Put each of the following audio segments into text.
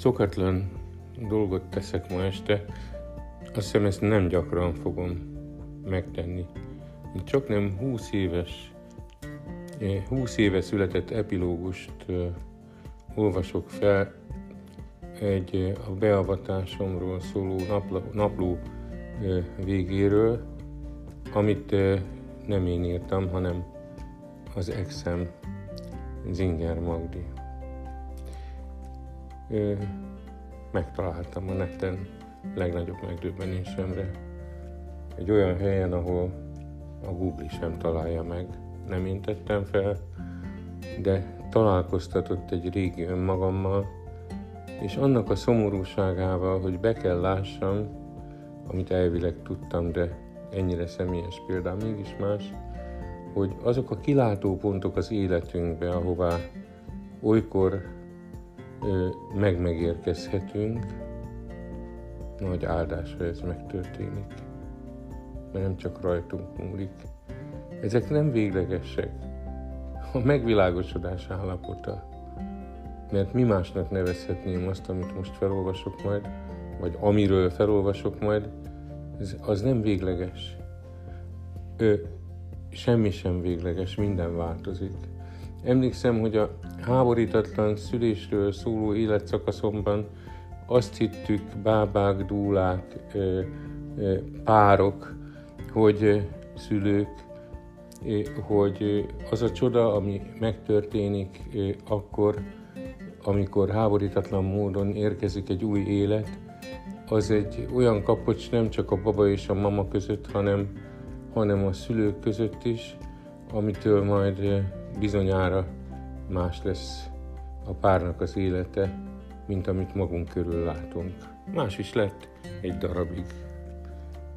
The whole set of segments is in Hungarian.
Szokatlan dolgot teszek ma este, azt hiszem ezt nem gyakran fogom megtenni. Csak nem 20 éves, 20 éve született epilógust olvasok fel egy a beavatásomról szóló napló, napló végéről, amit nem én írtam, hanem az exem Zinger Magdi. Megtaláltam a neten legnagyobb megdöbbenésemre. Egy olyan helyen, ahol a Google sem találja meg, nem én tettem fel, de találkoztatott egy régi önmagammal, és annak a szomorúságával, hogy be kell lássam, amit elvileg tudtam, de ennyire személyes példám mégis más, hogy azok a kilátópontok az életünkbe, ahová olykor meg-megérkezhetünk, nagy áldás, ha ez megtörténik. Mert nem csak rajtunk múlik. Ezek nem véglegesek. A megvilágosodás állapota. Mert mi másnak nevezhetném azt, amit most felolvasok majd, vagy amiről felolvasok majd, ez, az nem végleges. Ő, semmi sem végleges, minden változik. Emlékszem, hogy a háborítatlan szülésről szóló életszakaszomban azt hittük bábák, dúlák, párok, hogy szülők, hogy az a csoda, ami megtörténik akkor, amikor háborítatlan módon érkezik egy új élet, az egy olyan kapocs nem csak a baba és a mama között, hanem, hanem a szülők között is, amitől majd bizonyára más lesz a párnak az élete, mint amit magunk körül látunk. Más is lett egy darabig,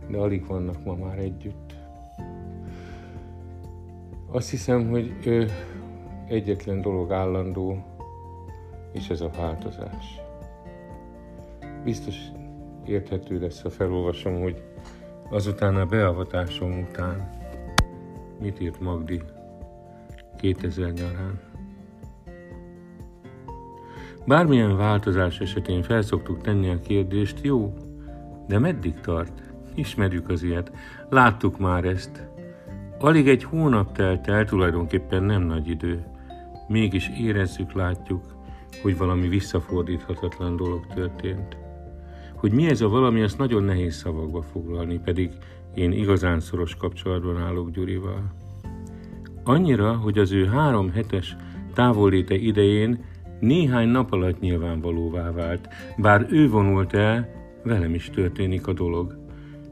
de alig vannak ma már együtt. Azt hiszem, hogy ő egyetlen dolog állandó, és ez a változás. Biztos érthető lesz, ha felolvasom, hogy azután a beavatásom után mit írt Magdi 2000 nyarán. Bármilyen változás esetén felszoktuk tenni a kérdést, jó, de meddig tart? Ismerjük az ilyet, láttuk már ezt. Alig egy hónap telt el, tulajdonképpen nem nagy idő. Mégis érezzük, látjuk, hogy valami visszafordíthatatlan dolog történt. Hogy mi ez a valami, azt nagyon nehéz szavakba foglalni, pedig én igazán szoros kapcsolatban állok Gyurival. Annyira, hogy az ő három hetes távolléte idején néhány nap alatt nyilvánvalóvá vált, bár ő vonult el, velem is történik a dolog.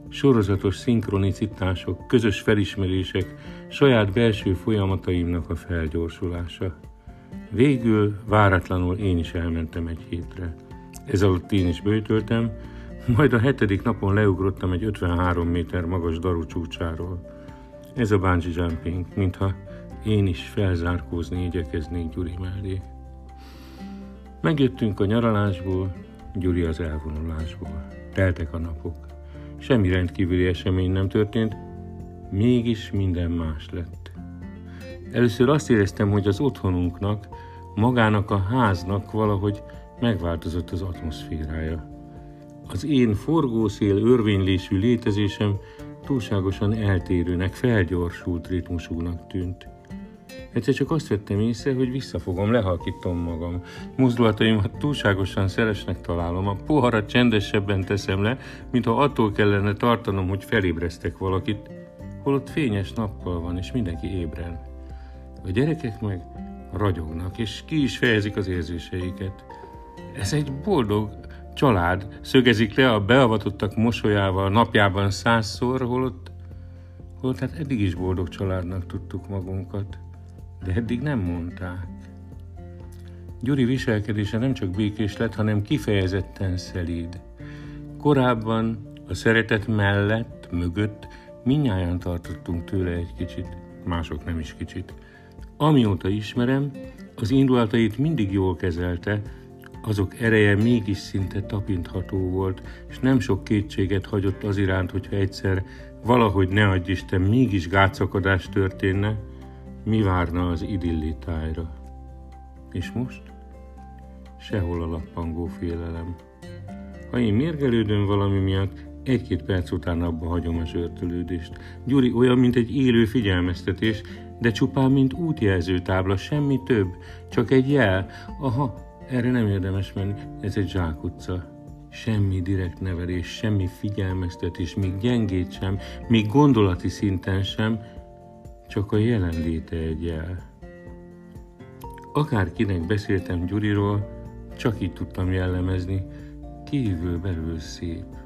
Sorozatos szinkronicitások, közös felismerések, saját belső folyamataimnak a felgyorsulása. Végül váratlanul én is elmentem egy hétre. Ez alatt én is bőtöltem, majd a hetedik napon leugrottam egy 53 méter magas daru csúcsáról. Ez a bungee jumping, mintha én is felzárkózni igyekeznék Gyuri mellé. Megjöttünk a nyaralásból, Gyuri az elvonulásból. Teltek a napok. Semmi rendkívüli esemény nem történt, mégis minden más lett. Először azt éreztem, hogy az otthonunknak, magának a háznak valahogy megváltozott az atmoszférája. Az én forgószél örvénylésű létezésem túlságosan eltérőnek, felgyorsult ritmusúnak tűnt. Egyszer csak azt vettem észre, hogy visszafogom, lehalkítom magam. Mozdulataimat túlságosan szeresnek találom, a poharat csendesebben teszem le, mintha attól kellene tartanom, hogy felébreztek valakit, holott fényes nappal van, és mindenki ébren. A gyerekek meg ragyognak, és ki is fejezik az érzéseiket. Ez egy boldog család, szögezik le a beavatottak mosolyával napjában százszor, holott, holott hát eddig is boldog családnak tudtuk magunkat de eddig nem mondták. Gyuri viselkedése nem csak békés lett, hanem kifejezetten szelíd. Korábban a szeretet mellett, mögött minnyáján tartottunk tőle egy kicsit, mások nem is kicsit. Amióta ismerem, az indulatait mindig jól kezelte, azok ereje mégis szinte tapintható volt, és nem sok kétséget hagyott az iránt, hogyha egyszer valahogy ne adj Isten, mégis gátszakadás történne, mi várna az idillitájra? És most? sehol a lappangó félelem. Ha én mérgelődöm valami miatt, egy-két perc után abba hagyom a zsörtölődést. Gyuri olyan, mint egy élő figyelmeztetés, de csupán mint útjelző tábla, semmi több, csak egy jel. Aha, erre nem érdemes menni, ez egy zsákutca. Semmi direkt nevelés, semmi figyelmeztetés, még gyengét sem, még gondolati szinten sem, csak a jelenléte egy jel. Akárkinek beszéltem Gyuriról, csak így tudtam jellemezni, kívül belül szép.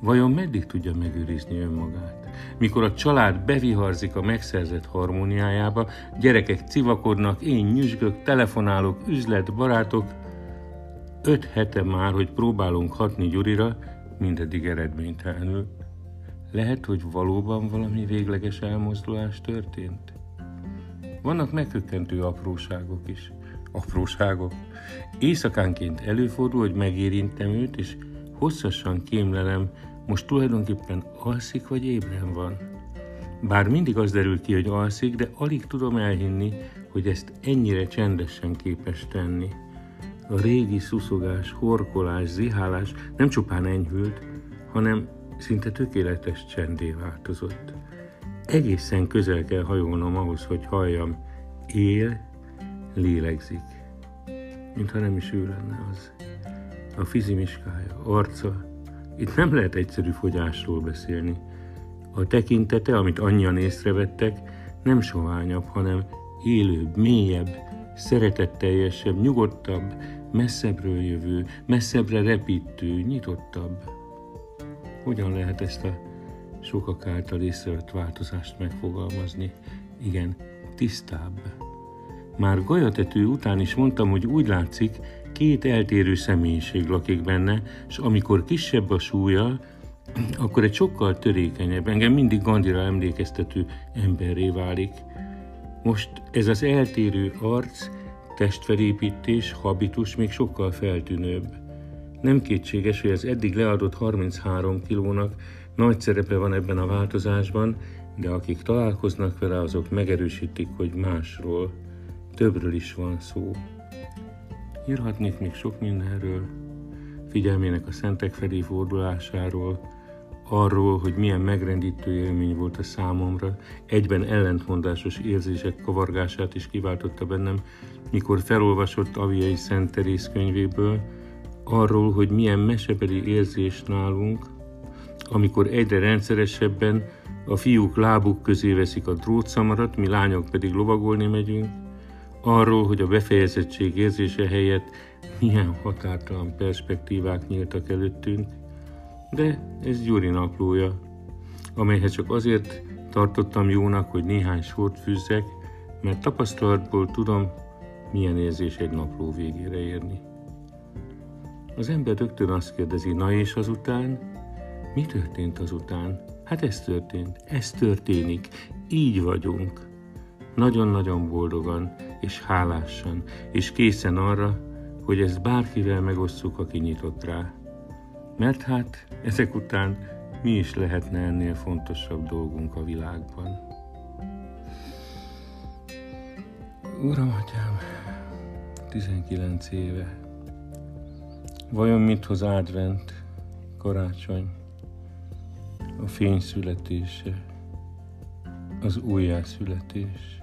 Vajon meddig tudja megőrizni önmagát? Mikor a család beviharzik a megszerzett harmóniájába, gyerekek civakodnak, én nyüzsgök, telefonálok, üzlet, barátok, öt hete már, hogy próbálunk hatni Gyurira, mindeddig eredménytelenül. Lehet, hogy valóban valami végleges elmozdulás történt? Vannak meghökkentő apróságok is. Apróságok? Éjszakánként előfordul, hogy megérintem őt, és hosszasan kémlelem, most tulajdonképpen alszik vagy ébren van. Bár mindig az derül ki, hogy alszik, de alig tudom elhinni, hogy ezt ennyire csendesen képes tenni. A régi szuszogás, horkolás, zihálás nem csupán enyhült, hanem szinte tökéletes csendé változott. Egészen közel kell hajolnom ahhoz, hogy halljam. Él, lélegzik. Mintha nem is ő lenne az. A fizimiskája, arca. Itt nem lehet egyszerű fogyásról beszélni. A tekintete, amit annyian észrevettek, nem soványabb, hanem élőbb, mélyebb, szeretetteljesebb, nyugodtabb, messzebbről jövő, messzebbre repítő, nyitottabb. Hogyan lehet ezt a sokak által észrevett változást megfogalmazni? Igen, tisztább. Már golyatető után is mondtam, hogy úgy látszik, két eltérő személyiség lakik benne, és amikor kisebb a súlya, akkor egy sokkal törékenyebb, engem mindig Gandhira emlékeztető emberré válik. Most ez az eltérő arc, testfelépítés, habitus még sokkal feltűnőbb. Nem kétséges, hogy az eddig leadott 33 kilónak nagy szerepe van ebben a változásban, de akik találkoznak vele, azok megerősítik, hogy másról, többről is van szó. Írhatnék még sok mindenről, figyelmének a szentek felé fordulásáról, arról, hogy milyen megrendítő élmény volt a számomra, egyben ellentmondásos érzések kavargását is kiváltotta bennem, mikor felolvasott Aviai Szent Terész könyvéből, arról, hogy milyen mesebeli érzés nálunk, amikor egyre rendszeresebben a fiúk lábuk közé veszik a drótszamarat, mi lányok pedig lovagolni megyünk, arról, hogy a befejezettség érzése helyett milyen határtalan perspektívák nyíltak előttünk, de ez Gyuri naplója, amelyhez csak azért tartottam jónak, hogy néhány sort fűzzek, mert tapasztalatból tudom, milyen érzés egy napló végére érni. Az ember rögtön azt kérdezi, na és azután? Mi történt azután? Hát ez történt, ez történik, így vagyunk. Nagyon-nagyon boldogan és hálásan, és készen arra, hogy ezt bárkivel megosszuk, aki nyitott rá. Mert hát ezek után mi is lehetne ennél fontosabb dolgunk a világban. Uram, atyám, 19 éve. Vajon mit hoz advent, karácsony, a fény születése, az újjászületés?